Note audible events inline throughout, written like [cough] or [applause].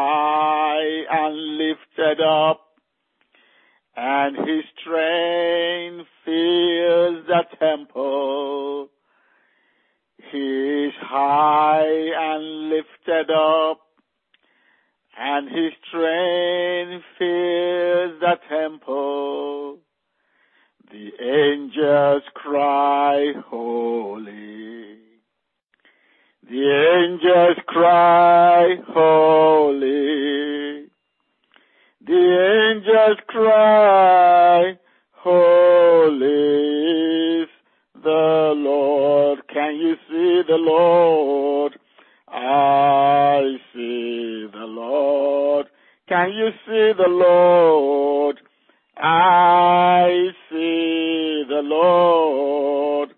high and lifted up, and his train fills the temple. He is high and lifted up, and his train fills the temple. The angels cry, holy. The angels cry, holy. The angels cry, holy is the Lord. Can you see the Lord? I see the Lord. Can you see the Lord? I see the Lord.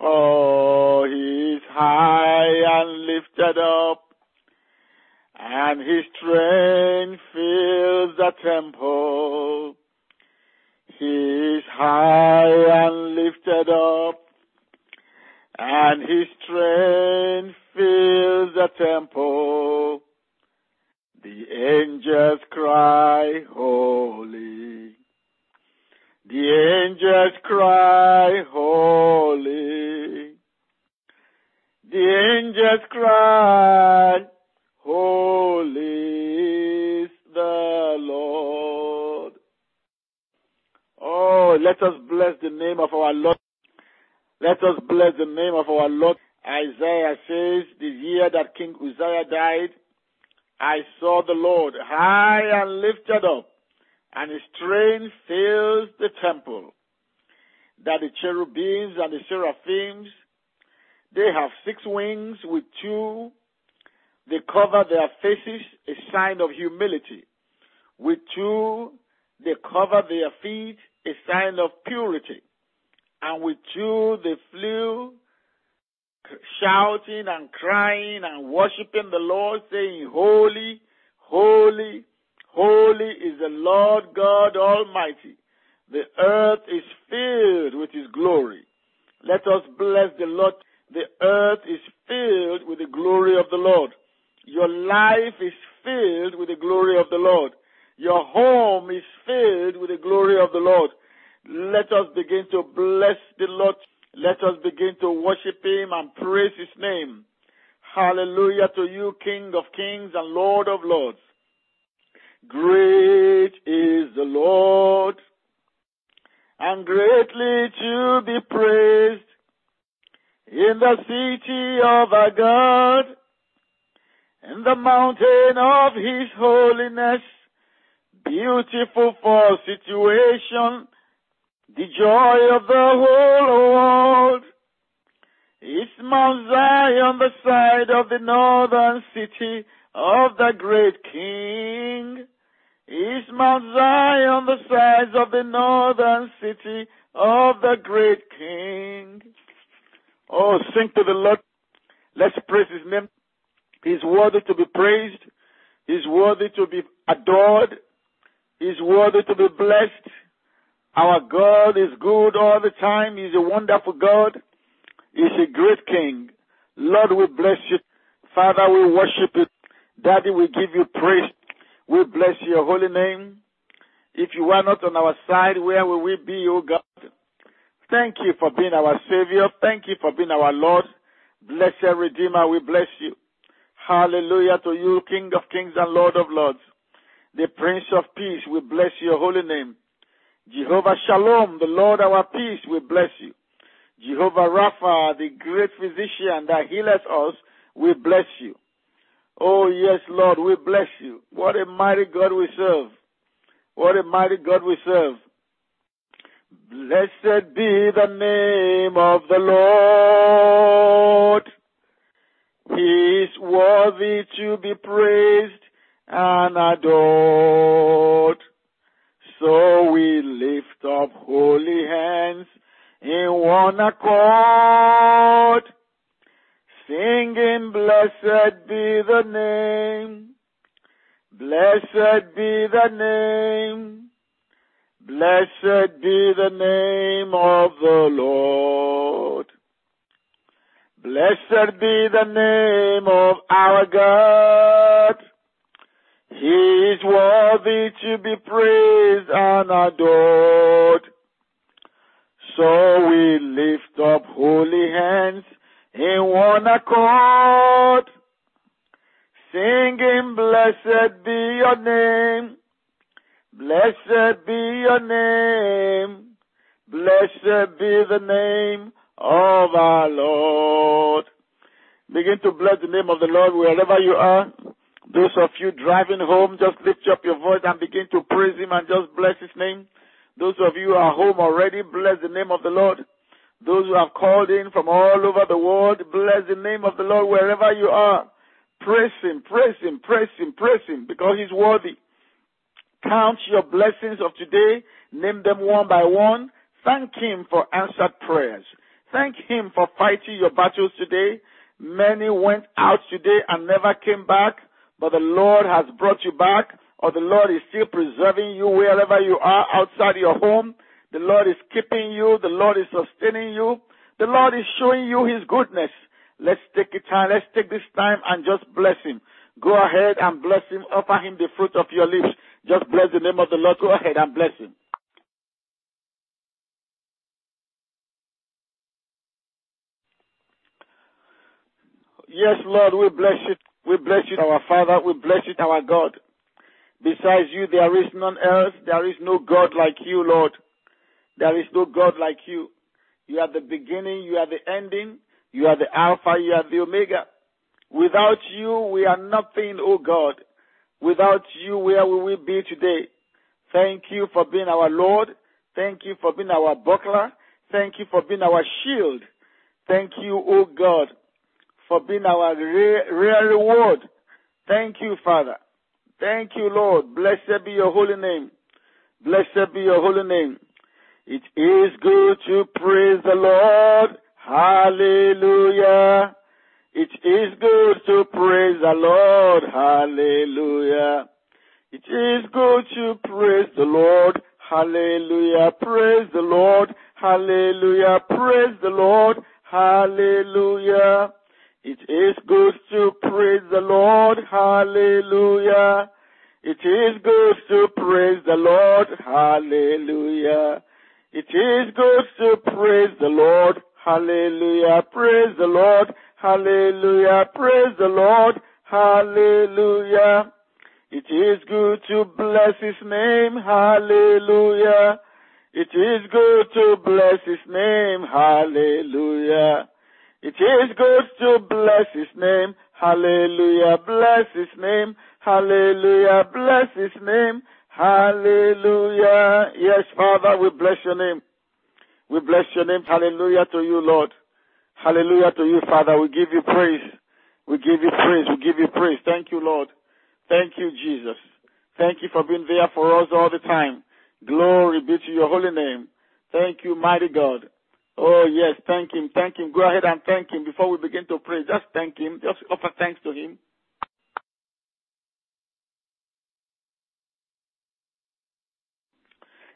Oh, he's high and lifted up, and his train fills the temple. He's high and lifted up, and his train fills the temple. The angels cry, holy. The angels cry, holy. The angels cry, holy is the Lord. Oh, let us bless the name of our Lord. Let us bless the name of our Lord. Isaiah says, the year that King Uzziah died, I saw the Lord high and lifted up, and his train fills the temple. That the cherubims and the seraphims, they have six wings with two. They cover their faces, a sign of humility. With two, they cover their feet, a sign of purity. And with two, they flew, shouting and crying and worshiping the Lord, saying, Holy, holy, holy is the Lord God Almighty. The earth is filled with His glory. Let us bless the Lord. The earth is filled with the glory of the Lord. Your life is filled with the glory of the Lord. Your home is filled with the glory of the Lord. Let us begin to bless the Lord. Let us begin to worship Him and praise His name. Hallelujah to you, King of kings and Lord of lords. Great is the Lord and greatly to be praised in the city of our God, in the mountain of His holiness, beautiful for situation, the joy of the whole world. Is Mount Zion the side of the northern city of the great King? Is Mount Zion the sides of the northern city of the great King? Oh, sing to the Lord. Let's praise His name. He's worthy to be praised. He's worthy to be adored. He's worthy to be blessed. Our God is good all the time. He's a wonderful God. He's a great King. Lord, we bless you. Father, we worship you. Daddy, we give you praise. We bless your holy name. If you are not on our side, where will we be, O God? Thank you for being our Savior. Thank you for being our Lord. Blessed Redeemer, we bless you. Hallelujah to you, King of kings and Lord of lords. The Prince of Peace, we bless your holy name. Jehovah Shalom, the Lord our peace, we bless you. Jehovah Rapha, the great physician that healeth us, we bless you. Oh yes, Lord, we bless you. What a mighty God we serve. What a mighty God we serve. Blessed be the name of the Lord. He is worthy to be praised and adored. So we lift up holy hands in one accord, singing, Blessed be the name, blessed be the name, blessed be the name of the Lord. Blessed be the name of our God. He is worthy to be praised and adored. So we lift up holy hands in one accord, singing, Blessed be your name, blessed be your name, blessed be the name of our Lord. Begin to bless the name of the Lord wherever you are. Those of you driving home, just lift up your voice and begin to praise Him and just bless His name. Those of you who are home already, bless the name of the Lord. Those who have called in from all over the world, bless the name of the Lord wherever you are. Praise Him, praise Him, praise Him, praise Him, because He's worthy. Count your blessings of today, name them one by one. Thank Him for answered prayers. Thank Him for fighting your battles today. Many went out today and never came back, but the Lord has brought you back or the Lord is still preserving you wherever you are outside your home. The Lord is keeping you. The Lord is sustaining you. The Lord is showing you His goodness. Let's take a time. Let's take this time and just bless Him. Go ahead and bless Him. Offer Him the fruit of your lips. Just bless the name of the Lord. Go ahead and bless Him. Yes, Lord, we bless you. We bless you, our Father. We bless you, our God. Besides you, there is none else. There is no God like you, Lord. There is no God like you. You are the beginning, you are the ending, you are the Alpha, you are the Omega. Without you, we are nothing, O God. Without you, where will we be today? Thank you for being our Lord. Thank you for being our buckler. Thank you for being our shield. Thank you, O God, for being our real reward. Thank you, Father. Thank you, Lord. Blessed be your holy name. Blessed be your holy name. It is good to praise the Lord. Hallelujah. It is good to praise the Lord. Hallelujah. It is good to praise the Lord. Hallelujah. Praise the Lord. Hallelujah. Praise the Lord. Hallelujah. It is good to praise the Lord. Hallelujah. It is good to praise the Lord. Hallelujah. It is good to praise the Lord. Hallelujah. Praise the Lord. Hallelujah. Praise the Lord. Hallelujah. It is good to bless His name. Hallelujah. It is good to bless His name. Hallelujah. It is good to bless His name. Hallelujah. Bless His name. Hallelujah. Bless His name. Hallelujah. Yes, Father, we bless your name. We bless your name. Hallelujah to you, Lord. Hallelujah to you, Father. We give you praise. We give you praise. We give you praise. Thank you, Lord. Thank you, Jesus. Thank you for being there for us all the time. Glory be to your holy name. Thank you, mighty God. Oh, yes, thank Him, thank Him. Go ahead and thank Him before we begin to pray. Just thank Him. Just offer thanks to Him.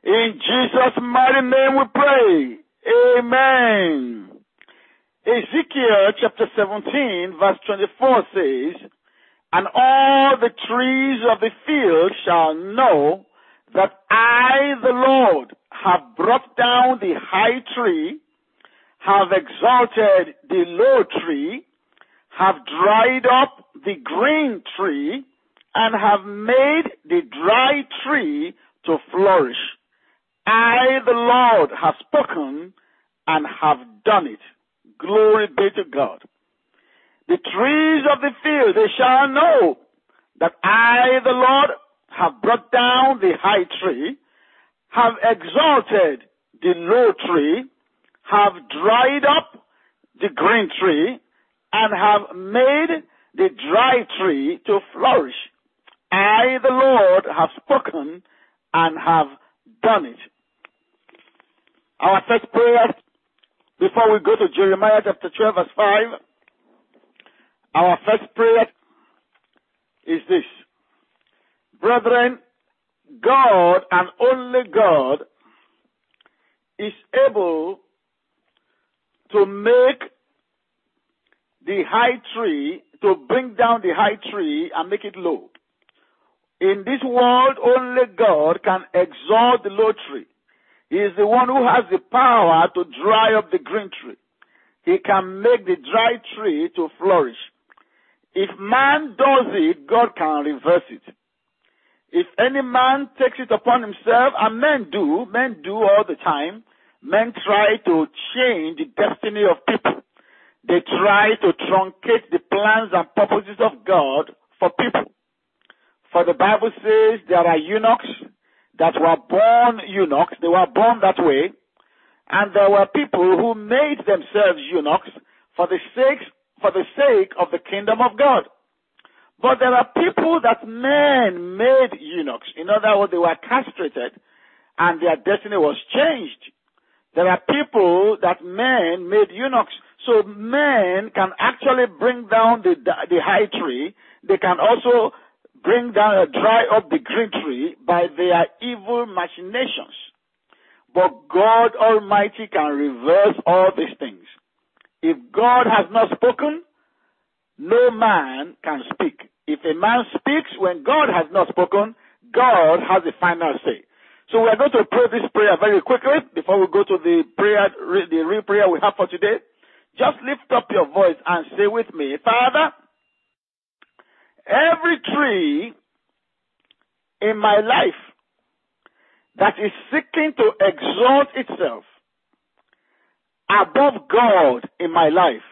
In Jesus' mighty name we pray. Amen. Ezekiel chapter 17 verse 24 says, And all the trees of the field shall know that I, the Lord, have brought down the high tree have exalted the low tree, have dried up the green tree, and have made the dry tree to flourish. I, the Lord, have spoken and have done it. Glory be to God. The trees of the field, they shall know that I, the Lord, have brought down the high tree, have exalted the low tree, have dried up the green tree and have made the dry tree to flourish. I, the Lord, have spoken and have done it. Our first prayer before we go to Jeremiah chapter 12 verse 5. Our first prayer is this. Brethren, God and only God is able to make the high tree, to bring down the high tree and make it low. In this world, only God can exalt the low tree. He is the one who has the power to dry up the green tree. He can make the dry tree to flourish. If man does it, God can reverse it. If any man takes it upon himself, and men do, men do all the time, men try to change the destiny of people. They try to truncate the plans and purposes of God for people. For the Bible says there are eunuchs that were born eunuchs. They were born that way. And there were people who made themselves eunuchs for the sake, for the sake of the kingdom of God. But there are people that men made eunuchs. In other words, they were castrated and their destiny was changed. There are people that men made eunuchs. So men can actually bring down the, the high tree. They can also bring down, uh, dry up the green tree by their evil machinations. But God Almighty can reverse all these things. If God has not spoken, no man can speak. If a man speaks when God has not spoken, God has the final say. So we are going to pray this prayer very quickly before we go to the prayer, the real prayer we have for today. Just lift up your voice and say with me, Father, every tree in my life that is seeking to exalt itself above God in my life,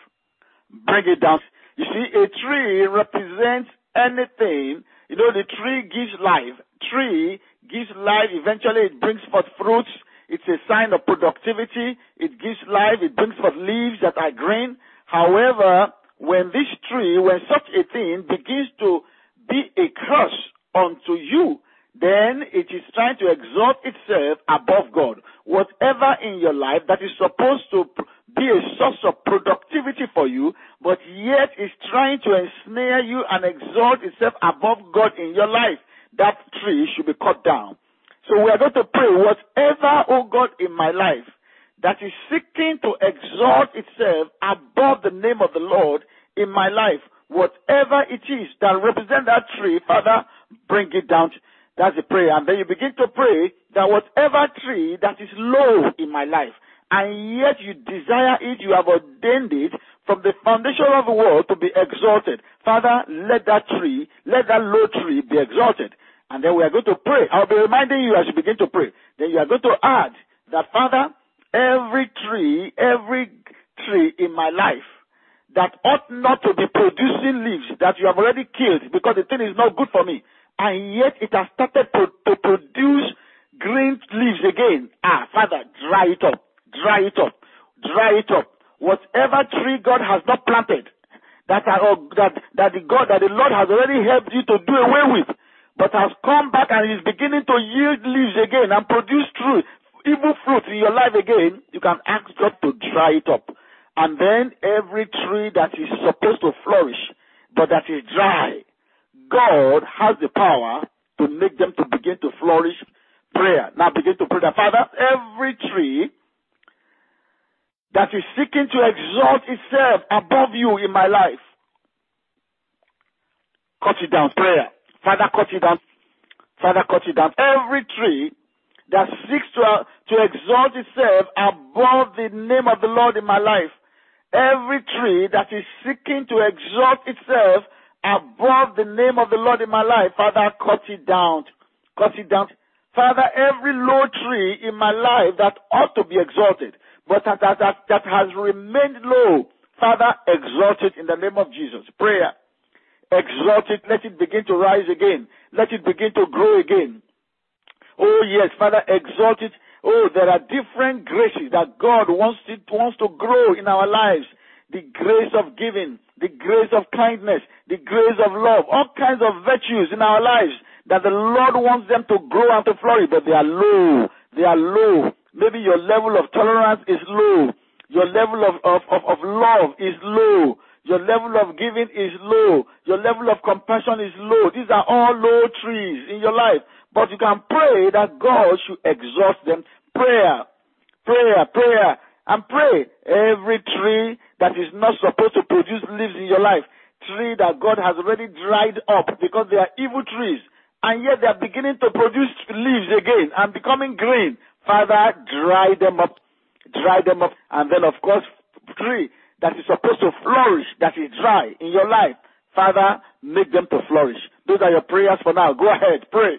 bring it down. You see, a tree represents anything. You know, the tree gives life. Tree gives life. Eventually, it brings forth fruits. It's a sign of productivity. It gives life. It brings forth leaves that are green. However, when this tree, when such a thing begins to be a curse unto you, then it is trying to exalt itself above God. Whatever in your life that is supposed to be a source of productivity for you, but yet is trying to ensnare you and exalt itself above God in your life, that tree should be cut down. So we are going to pray, whatever, oh God, in my life that is seeking to exalt itself above the name of the Lord in my life, whatever it is that represent that tree, Father, bring it down. That's the prayer. And then you begin to pray that whatever tree that is low in my life, and yet you desire it, you have ordained it from the foundation of the world to be exalted. Father, let that tree, let that low tree be exalted. And then we are going to pray. I'll be reminding you as you begin to pray. Then you are going to add that, Father, every tree, every tree in my life that ought not to be producing leaves that you have already killed because the thing is not good for me. And yet it has started to, to produce green leaves again. Ah, Father, dry it up. Dry it up. Dry it up. Whatever tree God has not planted, that, are, oh, that, that the God, that the Lord has already helped you to do away with, but has come back and is beginning to yield leaves again and produce true evil fruit in your life again, you can ask God to dry it up. And then every tree that is supposed to flourish, but that is dry, God has the power to make them to begin to flourish. Prayer. Now begin to pray that Father, every tree that is seeking to exalt itself above you in my life. Cut it down, prayer. Father, cut it down. Father, cut it down. Every tree that seeks to, uh, to exalt itself above the name of the Lord in my life. Every tree that is seeking to exalt itself above the name of the Lord in my life, Father, cut it down. Cut it down. Father, every low tree in my life that ought to be exalted, but that, that, that, that has remained low. Father, exalt it in the name of Jesus. Prayer. Exalt it. Let it begin to rise again. Let it begin to grow again. Oh yes, Father, exalt it. Oh, there are different graces that God wants it, wants to grow in our lives. The grace of giving, the grace of kindness, the grace of love, all kinds of virtues in our lives that the Lord wants them to grow and to flourish, but they are low. They are low. Maybe your level of tolerance is low. Your level of, of, of, of love is low. Your level of giving is low. Your level of compassion is low. These are all low trees in your life. But you can pray that God should exhaust them. Prayer, prayer, prayer, and pray. Every tree that is not supposed to produce leaves in your life, tree that God has already dried up because they are evil trees, and yet they are beginning to produce leaves again and becoming green. Father, dry them up, dry them up, and then of course, tree that is supposed to flourish, that is dry in your life. Father, make them to flourish. Those are your prayers for now. Go ahead, pray.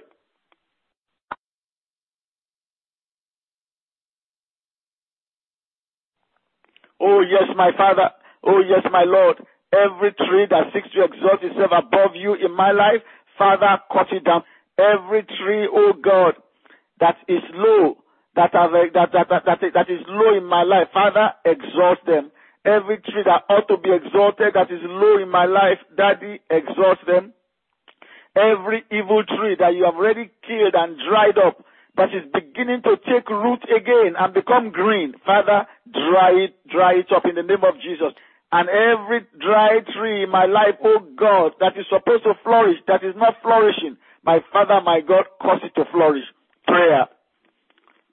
Oh yes, my Father. Oh yes, my Lord. Every tree that seeks to exalt itself above you in my life, Father, cut it down. Every tree, oh God, that is low, that, have, eh, that, that, that, that, that is low in my life, Father, exalt them. Every tree that ought to be exalted, that is low in my life, Daddy, exalt them. Every evil tree that you have already killed and dried up, that is beginning to take root again and become green. Father, dry it, dry it up in the name of Jesus. And every dry tree in my life, oh God, that is supposed to flourish, that is not flourishing, my Father, my God, cause it to flourish. Prayer.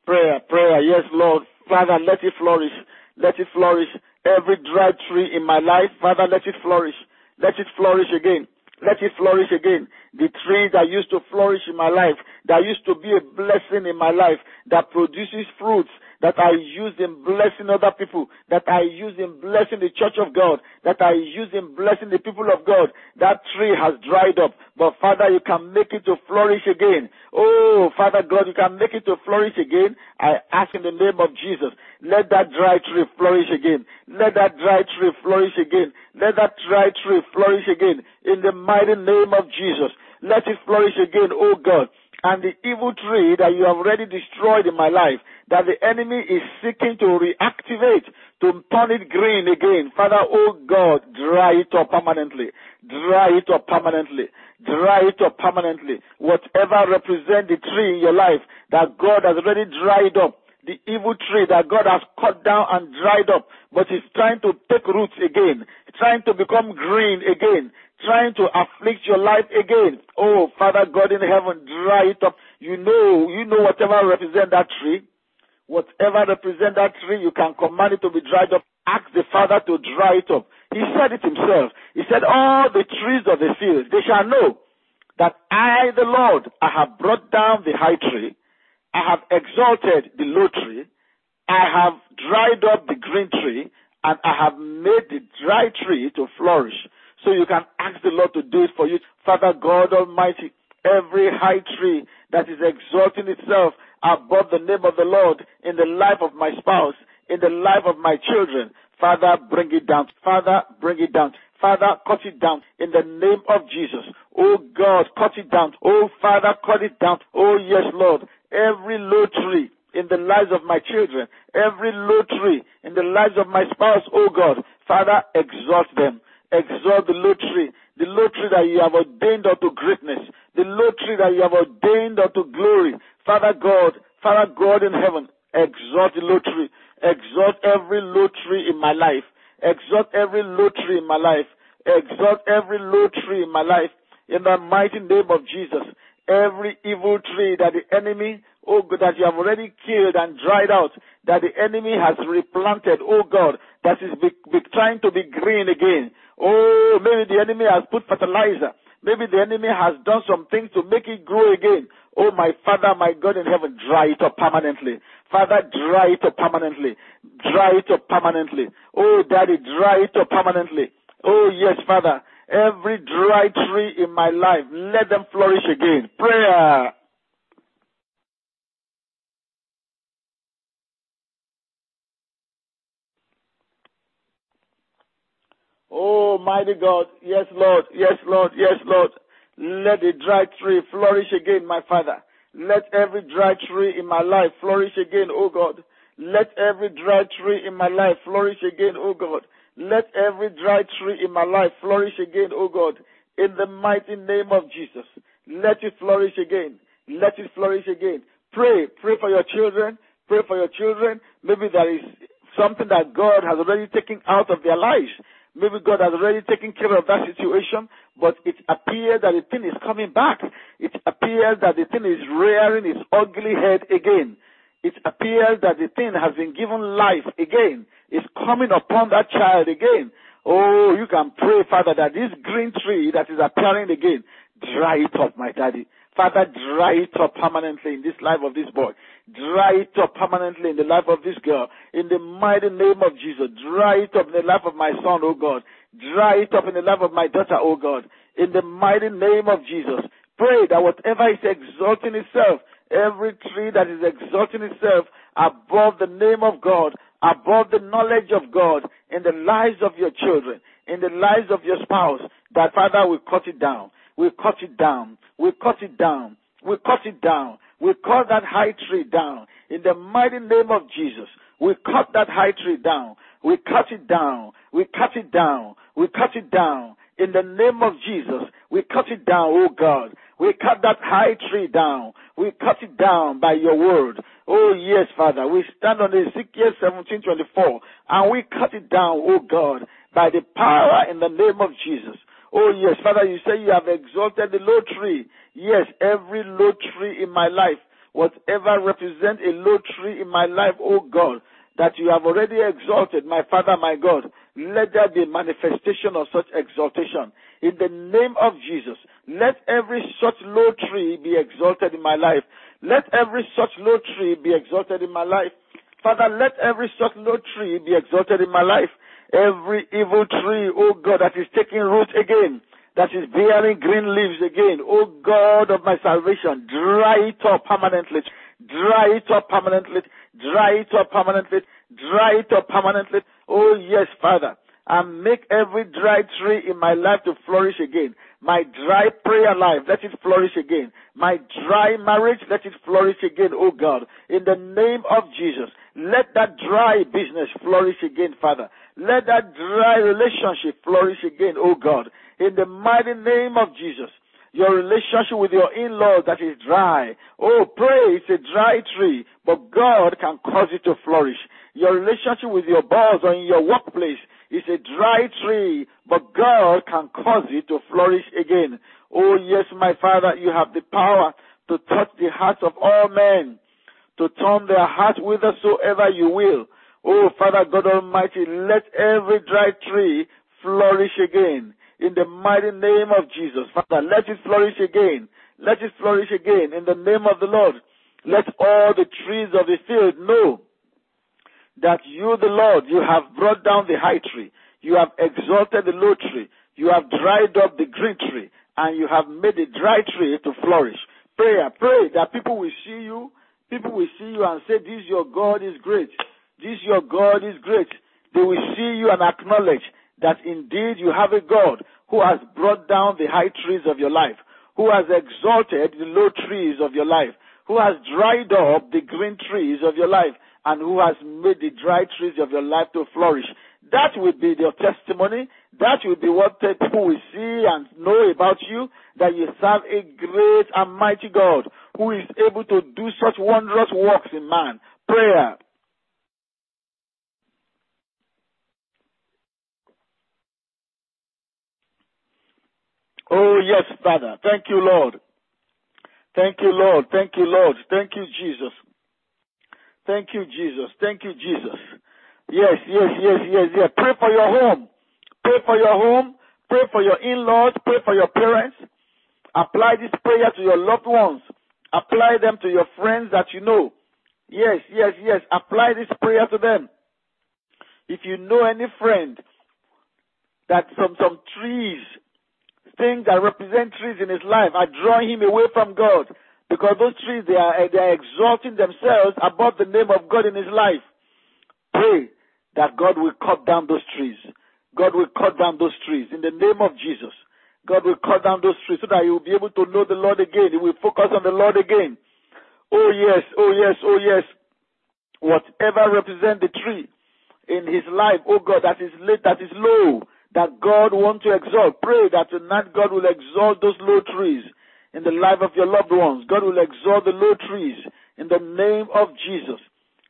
Prayer, prayer. Yes, Lord. Father, let it flourish. Let it flourish. Every dry tree in my life, Father, let it flourish. Let it flourish again. Let it flourish again. The tree that used to flourish in my life, that used to be a blessing in my life, that produces fruits, that I use in blessing other people, that I use in blessing the church of God, that I use in blessing the people of God. That tree has dried up, but Father, you can make it to flourish again. Oh, Father God, you can make it to flourish again. I ask in the name of Jesus, let that dry tree flourish again. Let that dry tree flourish again. Let that dry tree flourish again in the mighty name of Jesus. Let it flourish again, oh God. And the evil tree that you have already destroyed in my life, that the enemy is seeking to reactivate, to turn it green again. Father, oh God, dry it up permanently. Dry it up permanently. Dry it up permanently. Whatever represents the tree in your life that God has already dried up, the evil tree that God has cut down and dried up, but is trying to take roots again, trying to become green again, trying to afflict your life again. Oh, Father God in heaven, dry it up. You know, you know whatever represent that tree. Whatever represent that tree, you can command it to be dried up. Ask the Father to dry it up. He said it himself. He said, all the trees of the field, they shall know that I, the Lord, I have brought down the high tree. I have exalted the low tree. I have dried up the green tree and I have made the dry tree to flourish. So you can ask the Lord to do it for you. Father God Almighty, every high tree that is exalting itself above the name of the Lord in the life of my spouse, in the life of my children. Father, bring it down. Father, bring it down. Father, cut it down in the name of Jesus. Oh God, cut it down. Oh Father, cut it down. Oh yes, Lord. Every low tree in the lives of my children, every low tree in the lives of my spouse, oh God, Father, exalt them. Exalt the tree, the tree that you have ordained unto greatness, the tree that you have ordained unto glory. Father God, Father God in heaven, exalt the tree. Exalt every tree in my life. Exalt every tree in my life. Exalt every tree in my life. In the mighty name of Jesus. Every evil tree that the enemy, oh God, that you have already killed and dried out, that the enemy has replanted, oh God, that is be, be trying to be green again. Oh, maybe the enemy has put fertilizer. Maybe the enemy has done some things to make it grow again. Oh, my Father, my God in heaven, dry it up permanently. Father, dry it up permanently. Dry it up permanently. Oh, Daddy, dry it up permanently. Oh, yes, Father. Every dry tree in my life, let them flourish again. Prayer. Oh, mighty God. Yes, Lord. Yes, Lord. Yes, Lord. Let the dry tree flourish again, my Father. Let every dry tree in my life flourish again, O God. Let every dry tree in my life flourish again, O God. Let every dry tree in my life flourish again, O God. In the mighty name of Jesus. Let it flourish again. Let it flourish again. Pray. Pray for your children. Pray for your children. Maybe there is something that God has already taken out of their lives. Maybe God has already taken care of that situation, but it appears that the thing is coming back. It appears that the thing is rearing its ugly head again. It appears that the thing has been given life again. It's coming upon that child again. Oh, you can pray, Father, that this green tree that is appearing again, dry it up, my daddy. Father, dry it up permanently in this life of this boy. Dry it up permanently in the life of this girl. In the mighty name of Jesus. Dry it up in the life of my son, oh God. Dry it up in the life of my daughter, oh God. In the mighty name of Jesus. Pray that whatever is exalting itself, every tree that is exalting itself above the name of God, above the knowledge of God, in the lives of your children, in the lives of your spouse, that Father will cut it down. We cut it down. We cut it down. We cut it down. We cut that high tree down. In the mighty name of Jesus, we cut that high tree down. We cut it down. We cut it down. We cut it down. In the name of Jesus, we cut it down, oh God. We cut that high tree down. We cut it down by your word. Oh yes, Father. We stand on Ezekiel 1724 and we cut it down, oh God, by the power in the name of Jesus. Oh yes, Father, you say you have exalted the low tree. Yes, every low tree in my life, whatever represents a low tree in my life, oh God, that you have already exalted, my Father, my God, let there be manifestation of such exaltation. In the name of Jesus, let every such low tree be exalted in my life. Let every such low tree be exalted in my life. Father, let every such low tree be exalted in my life. Every evil tree, oh God, that is taking root again, that is bearing green leaves again, oh God of my salvation, dry it up permanently, dry it up permanently, dry it up permanently, dry it up permanently. Oh yes, Father, and make every dry tree in my life to flourish again. My dry prayer life, let it flourish again. My dry marriage, let it flourish again, oh God. In the name of Jesus, let that dry business flourish again, Father. Let that dry relationship flourish again, oh God. In the mighty name of Jesus. Your relationship with your in-laws that is dry. Oh, pray, it's a dry tree, but God can cause it to flourish. Your relationship with your boss or in your workplace is a dry tree, but God can cause it to flourish again. Oh yes, my Father, you have the power to touch the hearts of all men, to turn their hearts whithersoever you will. Oh, Father God Almighty, let every dry tree flourish again. In the mighty name of Jesus. Father, let it flourish again. Let it flourish again. In the name of the Lord. Let all the trees of the field know that you, the Lord, you have brought down the high tree. You have exalted the low tree. You have dried up the green tree. And you have made the dry tree to flourish. Prayer, pray that people will see you. People will see you and say, this your God is great. This your God is great. They will see you and acknowledge that indeed you have a God who has brought down the high trees of your life, who has exalted the low trees of your life, who has dried up the green trees of your life, and who has made the dry trees of your life to flourish. That will be your testimony. That will be what people will see and know about you, that you serve a great and mighty God who is able to do such wondrous works in man. Prayer. Oh, yes, Father. Thank you, Lord. Thank you, Lord. Thank you, Lord. Thank you, Jesus. Thank you, Jesus. Thank you, Jesus. Yes, yes, yes, yes, yes. Pray for your home. Pray for your home. Pray for your in-laws. Pray for your parents. Apply this prayer to your loved ones. Apply them to your friends that you know. Yes, yes, yes. Apply this prayer to them. If you know any friend that some, some trees things that represent trees in his life are drawing him away from God. Because those trees, they are, they are exalting themselves above the name of God in his life. Pray that God will cut down those trees. God will cut down those trees in the name of Jesus. God will cut down those trees so that he will be able to know the Lord again. He will focus on the Lord again. Oh yes, oh yes, oh yes. Whatever represent the tree in his life, oh God, that is late, that is low, that God wants to exalt. Pray that tonight God will exalt those low trees in the life of your loved ones. God will exalt the low trees in the name of Jesus.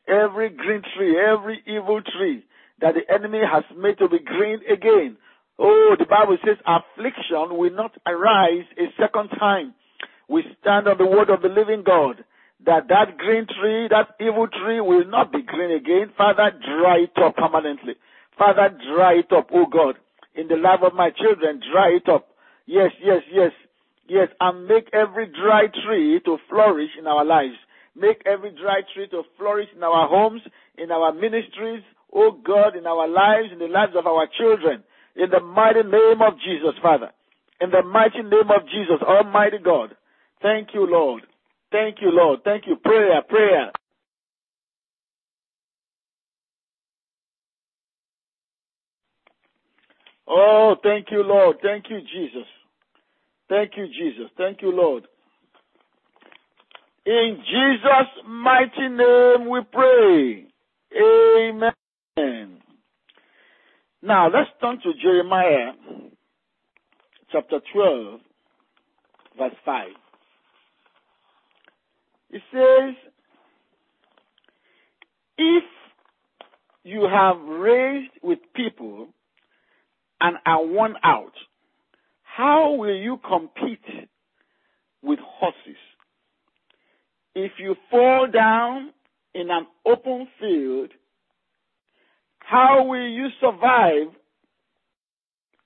Every green tree, every evil tree that the enemy has made to be green again. Oh, the Bible says affliction will not arise a second time. We stand on the word of the living God that that green tree, that evil tree will not be green again. Father, dry it up permanently. Father, dry it up, oh God in the life of my children. Dry it up. Yes, yes, yes. Yes, and make every dry tree to flourish in our lives. Make every dry tree to flourish in our homes, in our ministries, oh God, in our lives, in the lives of our children. In the mighty name of Jesus, Father. In the mighty name of Jesus, Almighty God. Thank you, Lord. Thank you, Lord. Thank you. Prayer, prayer. Oh, thank you, Lord. Thank you, Jesus. Thank you, Jesus. Thank you, Lord. In Jesus' mighty name we pray. Amen. Now let's turn to Jeremiah chapter 12, verse 5. It says, If you have raised with people and are worn out, how will you compete with horses? If you fall down in an open field, how will you survive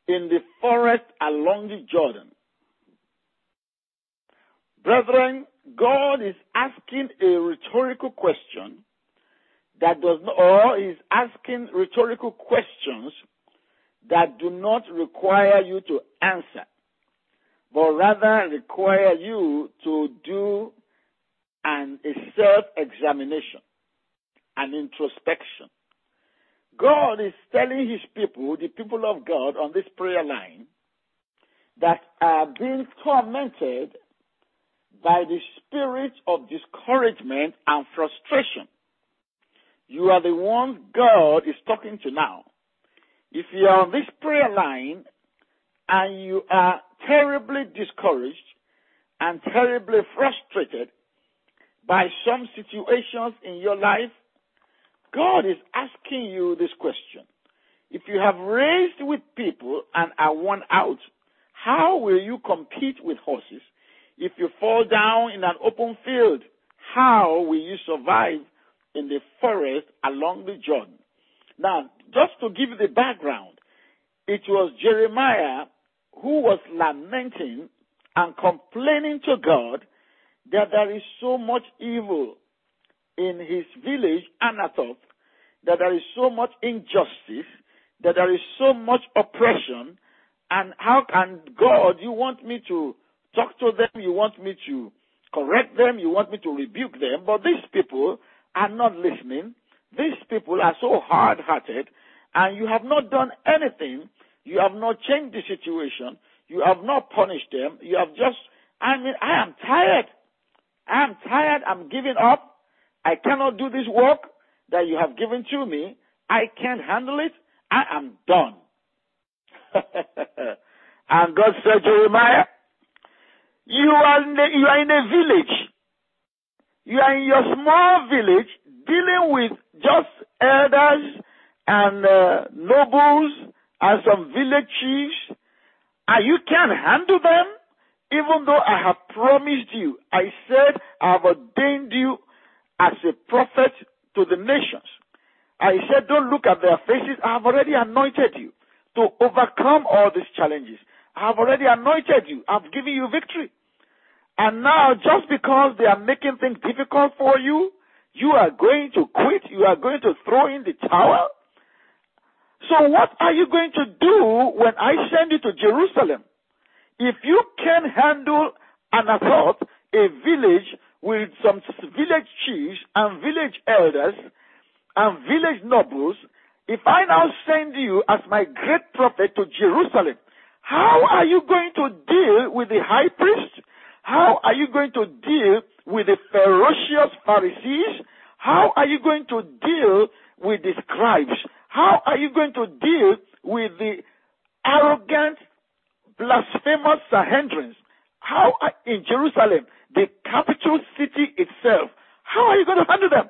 in the forest along the Jordan? Brethren, God is asking a rhetorical question that does not, or is asking rhetorical questions that do not require you to answer, but rather require you to do an, a self-examination, an introspection. God is telling his people, the people of God on this prayer line, that are being tormented by the spirit of discouragement and frustration. You are the ones God is talking to now. If you are on this prayer line and you are terribly discouraged and terribly frustrated by some situations in your life, God is asking you this question. If you have raced with people and are worn out, how will you compete with horses? If you fall down in an open field, how will you survive in the forest along the Jordan? Now, just to give the background, it was Jeremiah who was lamenting and complaining to God that there is so much evil in his village, Anathoth, that there is so much injustice, that there is so much oppression, and how can God, you want me to talk to them, you want me to correct them, you want me to rebuke them, but these people are not listening. These people are so hard hearted, and you have not done anything. You have not changed the situation. You have not punished them. You have just, I mean, I am tired. I am tired. I'm giving up. I cannot do this work that you have given to me. I can't handle it. I am done. [laughs] and God said, Jeremiah, you are, in the, you are in a village. You are in your small village dealing with just elders and uh, nobles and some village chiefs, and you can't handle them, even though I have promised you. I said I have ordained you as a prophet to the nations. I said, don't look at their faces. I have already anointed you to overcome all these challenges. I have already anointed you. I've given you victory. And now, just because they are making things difficult for you, you are going to quit. You are going to throw in the towel. So what are you going to do when I send you to Jerusalem? If you can handle Anathoth, a village with some village chiefs and village elders and village nobles, if I now send you as my great prophet to Jerusalem, how are you going to deal with the high priest? How are you going to deal with the ferocious Pharisees? How are you going to deal with the scribes? How are you going to deal with the arrogant, blasphemous Sanhedrins? How are, in Jerusalem, the capital city itself, how are you going to handle them?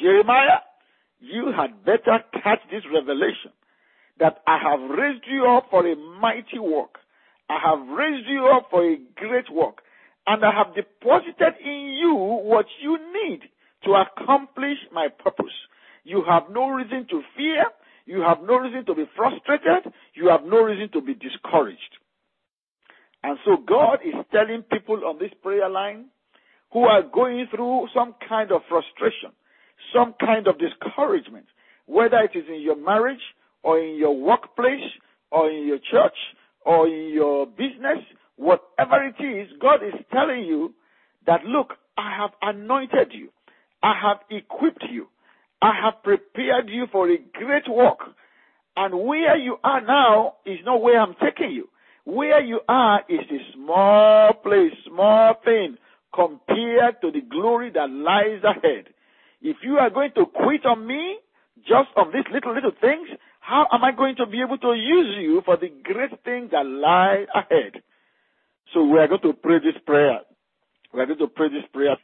Jeremiah, you had better catch this revelation that I have raised you up for a mighty work. I have raised you up for a great work. And I have deposited in you what you need to accomplish my purpose. You have no reason to fear. You have no reason to be frustrated. You have no reason to be discouraged. And so God is telling people on this prayer line who are going through some kind of frustration, some kind of discouragement, whether it is in your marriage or in your workplace or in your church or in your business, whatever it is, God is telling you that look, I have anointed you. I have equipped you. I have prepared you for a great work. And where you are now is not where I'm taking you. Where you are is a small place, small thing compared to the glory that lies ahead. If you are going to quit on me just on these little, little things, how am I going to be able to use you for the great thing that lies ahead? So we are going to pray this prayer. We are going to pray this prayer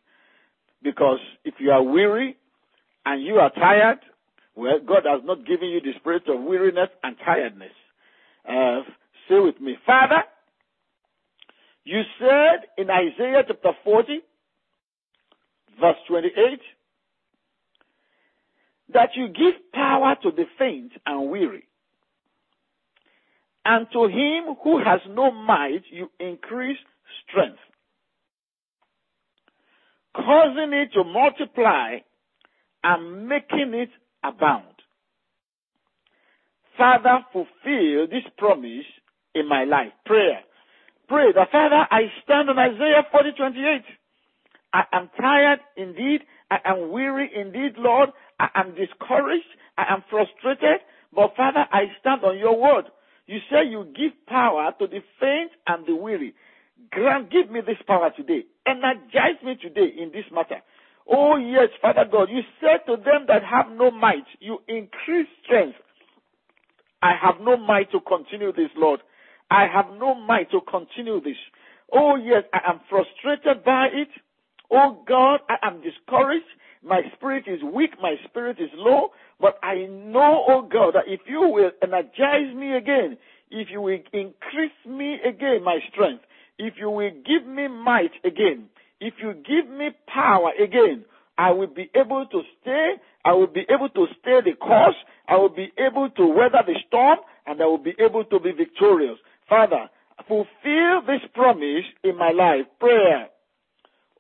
because if you are weary and you are tired, well, God has not given you the spirit of weariness and tiredness. Uh, say with me, Father, you said in Isaiah chapter 40, verse 28, that you give power to the faint and weary. And to him who has no might, you increase strength, causing it to multiply and making it abound. Father, fulfill this promise in my life. Prayer. Pray that, Father, I stand on Isaiah 40, 28. I am tired indeed. I am weary indeed, Lord. I am discouraged. I am frustrated. But Father, I stand on your word. You say you give power to the faint and the weary. Grant, give me this power today. Energize me today in this matter. Oh yes, Father God, you said to them that have no might, you increase strength. I have no might to continue this, Lord. I have no might to continue this. Oh yes, I am frustrated by it. Oh God, I am discouraged. My spirit is weak. My spirit is low. But I know, oh God, that if you will energize me again, if you will increase me again, my strength, if you will give me might again, if you give me power again, I will be able to stay. I will be able to stay the course. I will be able to weather the storm and I will be able to be victorious. Father, fulfill this promise in my life. Prayer.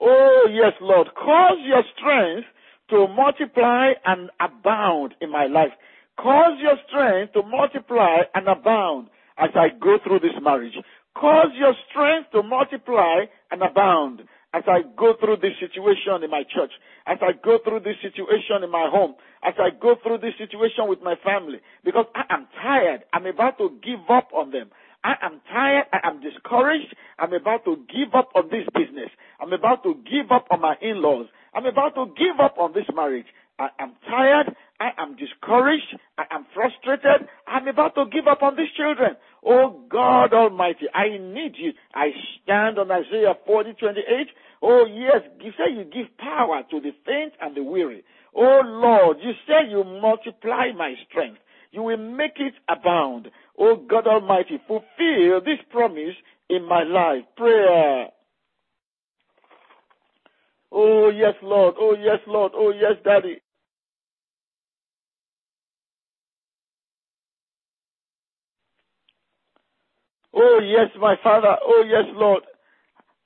Oh, yes, Lord. Cause your strength to multiply and abound in my life. Cause your strength to multiply and abound as I go through this marriage. Cause your strength to multiply and abound as I go through this situation in my church, as I go through this situation in my home, as I go through this situation with my family, because I am tired. I'm about to give up on them. I am tired. I am discouraged. I'm about to give up on this business. I'm about to give up on my in-laws. I'm about to give up on this marriage. I am tired. I am discouraged. I am frustrated. I'm about to give up on these children. Oh God Almighty, I need you. I stand on Isaiah 40, 28. Oh yes, you say you give power to the faint and the weary. Oh Lord, you say you multiply my strength. You will make it abound. Oh God Almighty, fulfill this promise in my life. Prayer. Oh yes, Lord. Oh yes, Lord. Oh yes, Daddy. Oh yes, my Father. Oh yes, Lord.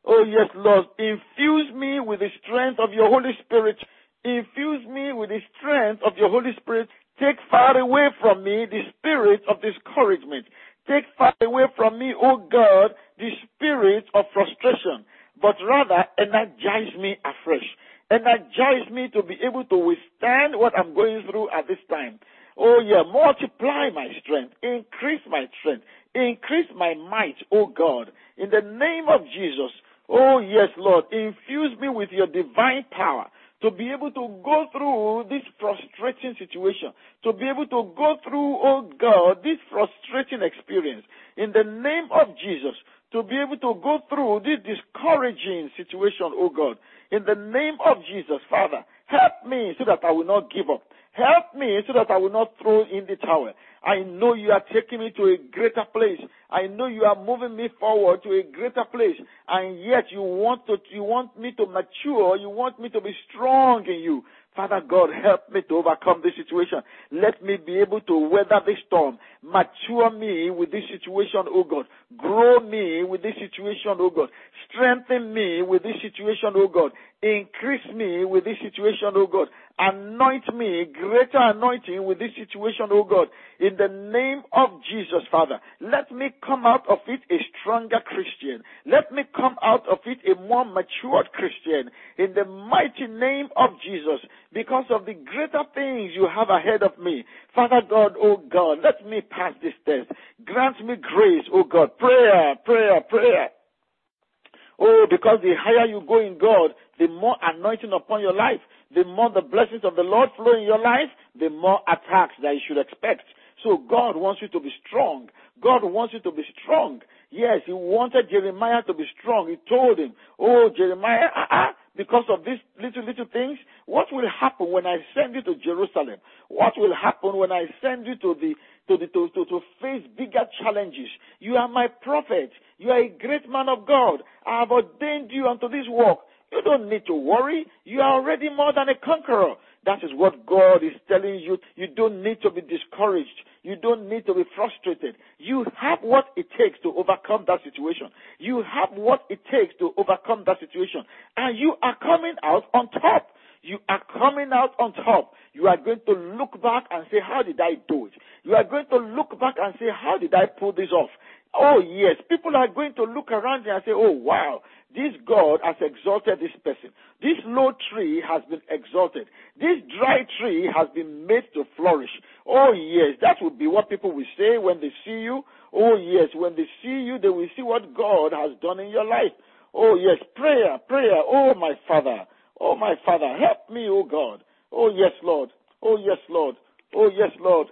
Oh yes, Lord. Infuse me with the strength of your Holy Spirit. Infuse me with the strength of your Holy Spirit Take far away from me the spirit of discouragement. Take far away from me, O God, the spirit of frustration, but rather energize me afresh. Energize me to be able to withstand what I'm going through at this time. Oh yeah, multiply my strength, increase my strength, increase my might, oh God, in the name of Jesus. Oh yes, Lord, infuse me with your divine power to be able to go through this frustrating situation, to be able to go through, oh God, this frustrating experience in the name of Jesus, to be able to go through this discouraging situation, oh God, in the name of Jesus, Father, help me so that I will not give up. Help me so that I will not throw in the towel. I know you are taking me to a greater place. I know you are moving me forward to a greater place. And yet you want to, you want me to mature. You want me to be strong in you. Father God, help me to overcome this situation. Let me be able to weather this storm. Mature me with this situation, oh God. Grow me with this situation, oh God. Strengthen me with this situation, oh God. Increase me with this situation, oh God. Anoint me, greater anointing with this situation, oh God. In the name of Jesus, Father, let me come out of it a stronger Christian. Let me come out of it a more matured Christian. In the mighty name of Jesus, because of the greater things you have ahead of me. Father God, oh God, let me pass this test. Grant me grace, oh God. Prayer, prayer, prayer. Oh, because the higher you go in God, the more anointing upon your life, the more the blessings of the Lord flow in your life, the more attacks that you should expect. So God wants you to be strong. God wants you to be strong. Yes, He wanted Jeremiah to be strong. He told him, Oh, Jeremiah, ah, ah, because of these little, little things, what will happen when I send you to Jerusalem? What will happen when I send you to the, to the, to, to, to face bigger challenges? You are my prophet. You are a great man of God. I have ordained you unto this work. You don't need to worry. You are already more than a conqueror. That is what God is telling you. You don't need to be discouraged. You don't need to be frustrated. You have what it takes to overcome that situation. You have what it takes to overcome that situation. And you are coming out on top. You are coming out on top. You are going to look back and say, How did I do it? You are going to look back and say, How did I pull this off? Oh, yes. People are going to look around and say, Oh, wow. This God has exalted this person. This low tree has been exalted. This dry tree has been made to flourish. Oh, yes. That would be what people will say when they see you. Oh, yes. When they see you, they will see what God has done in your life. Oh, yes. Prayer, prayer. Oh, my Father. Oh, my Father. Help me, oh God. Oh, yes, Lord. Oh, yes, Lord. Oh, yes, Lord.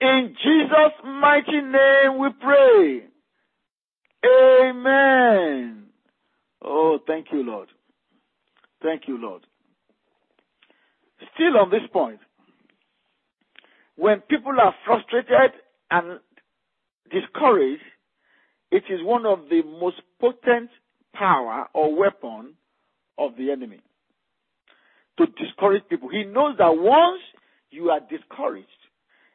In Jesus' mighty name we pray. Amen. Oh, thank you, Lord. Thank you, Lord. Still on this point, when people are frustrated and discouraged, it is one of the most potent power or weapon of the enemy to discourage people. He knows that once you are discouraged,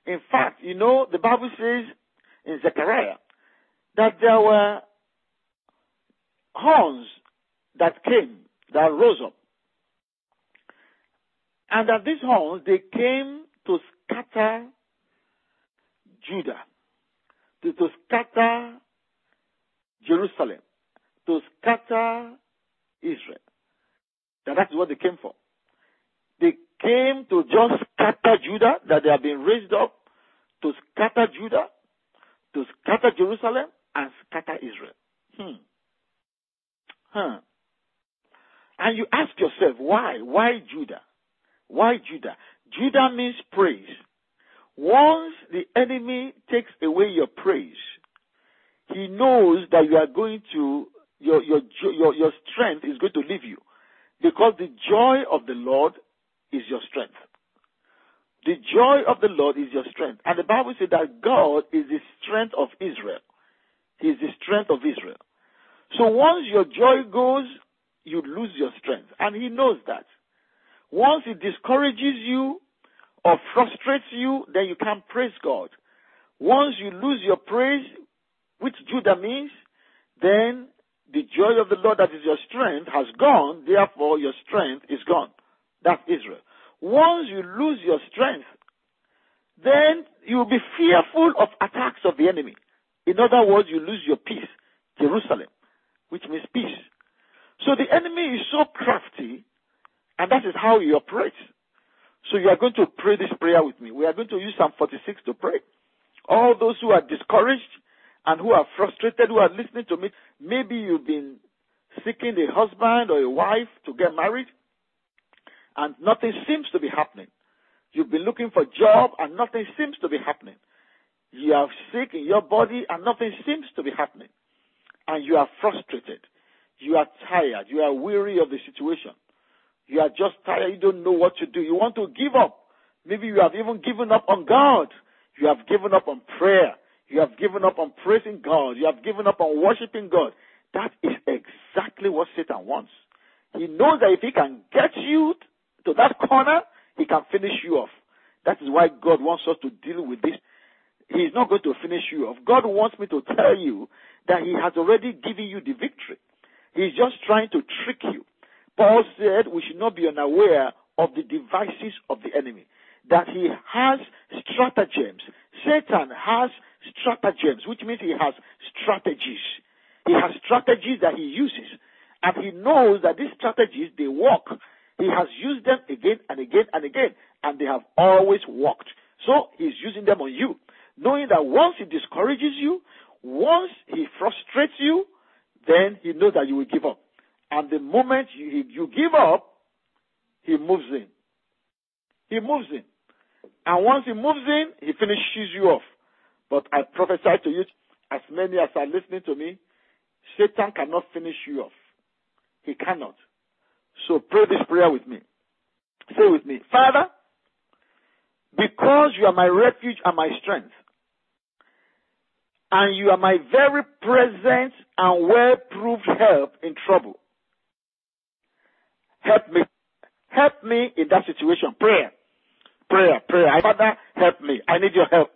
in fact, you know, the Bible says in Zechariah that there were horns that came, that rose up. And that these horns, they came to scatter Judah, to, to scatter Jerusalem, to scatter Israel. That that's what they came for. They came to just scatter Judah, that they have been raised up to scatter Judah, to scatter Jerusalem, and scatter Israel. Hmm. Huh. And you ask yourself, why? Why Judah? Why Judah? Judah means praise. Once the enemy takes away your praise, he knows that you are going to, your, your, your, your strength is going to leave you. Because the joy of the Lord is your strength. The joy of the Lord is your strength. And the Bible says that God is the strength of Israel. Is the strength of Israel. So once your joy goes, you lose your strength. And he knows that. Once it discourages you or frustrates you, then you can't praise God. Once you lose your praise, which Judah means, then the joy of the Lord that is your strength has gone, therefore your strength is gone. That's Israel. Once you lose your strength, then you will be fearful of attacks of the enemy. In other words, you lose your peace. Jerusalem, which means peace. So the enemy is so crafty, and that is how he operates. So you are going to pray this prayer with me. We are going to use Psalm 46 to pray. All those who are discouraged and who are frustrated, who are listening to me, maybe you've been seeking a husband or a wife to get married, and nothing seems to be happening. You've been looking for a job and nothing seems to be happening. You are sick in your body and nothing seems to be happening. And you are frustrated. You are tired. You are weary of the situation. You are just tired. You don't know what to do. You want to give up. Maybe you have even given up on God. You have given up on prayer. You have given up on praising God. You have given up on worshiping God. That is exactly what Satan wants. He knows that if he can get you to that corner, he can finish you off. That is why God wants us to deal with this. He is not going to finish you off. God wants me to tell you that He has already given you the victory. He's just trying to trick you. Paul said we should not be unaware of the devices of the enemy. That he has stratagems. Satan has stratagems, which means he has strategies. He has strategies that he uses. And he knows that these strategies, they work. He has used them again and again and again, and they have always worked. So he's using them on you, knowing that once he discourages you, once he frustrates you, then he knows that you will give up. And the moment you, you give up, he moves in. He moves in. And once he moves in, he finishes you off. But I prophesy to you, as many as are listening to me, Satan cannot finish you off. He cannot. So pray this prayer with me. Say with me, Father, because you are my refuge and my strength, and you are my very present and well proved help in trouble. Help me. Help me in that situation. Prayer. Prayer. Prayer. Father, help me. I need your help.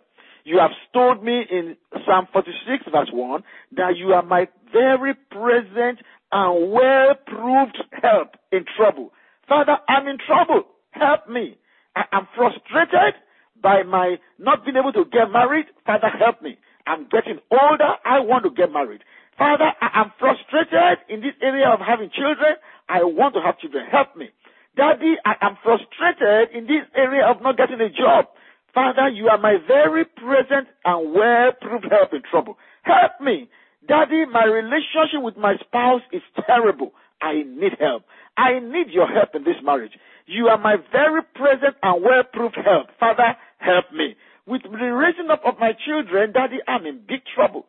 You have told me in Psalm 46 verse 1 that you are my very present and well proved help in trouble. Father, I'm in trouble. Help me. I am frustrated by my not being able to get married. Father, help me. I'm getting older. I want to get married. Father, I am frustrated in this area of having children. I want to have children. Help me. Daddy, I am frustrated in this area of not getting a job. Father, you are my very present and well-proved help in trouble. Help me. Daddy, my relationship with my spouse is terrible. I need help. I need your help in this marriage. You are my very present and well-proved help. Father, help me. With the raising up of my children, Daddy, I'm in big trouble.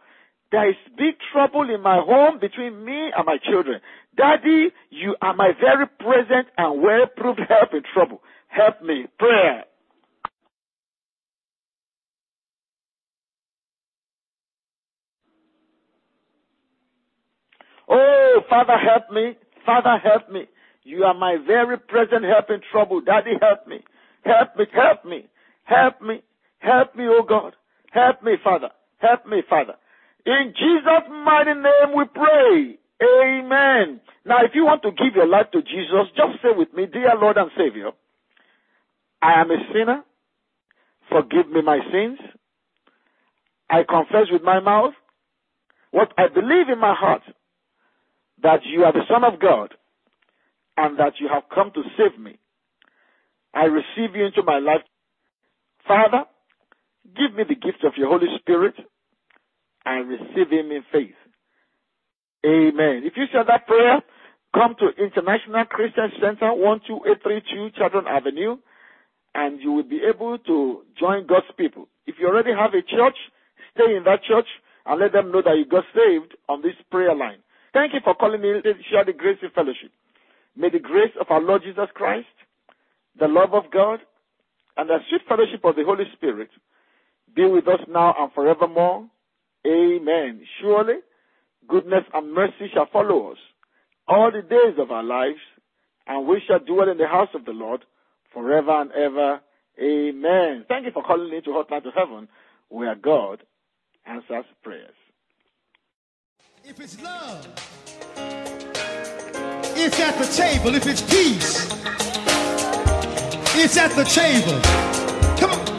There is big trouble in my home between me and my children. Daddy, you are my very present and well-proved help in trouble. Help me. Prayer. Oh, Father, help me. Father, help me. You are my very present help in trouble. Daddy, help me. Help me, help me. Help me. Help me, oh God. Help me, Father. Help me, Father. In Jesus' mighty name we pray. Amen. Now, if you want to give your life to Jesus, just say with me, Dear Lord and Savior, I am a sinner. Forgive me my sins. I confess with my mouth what I believe in my heart that you are the Son of God and that you have come to save me. I receive you into my life. Father, give me the gift of your Holy Spirit and receive him in faith. Amen. If you said that prayer, come to International Christian Center, 12832 Chadron Avenue, and you will be able to join God's people. If you already have a church, stay in that church and let them know that you got saved on this prayer line. Thank you for calling me to share the grace in fellowship. May the grace of our Lord Jesus Christ, the love of God, and the sweet fellowship of the Holy Spirit be with us now and forevermore. Amen. Surely, goodness and mercy shall follow us all the days of our lives, and we shall dwell in the house of the Lord forever and ever. Amen. Thank you for calling into Hotline to Heaven, where God answers prayers. If it's love, it's at the table. If it's peace, it's at the table.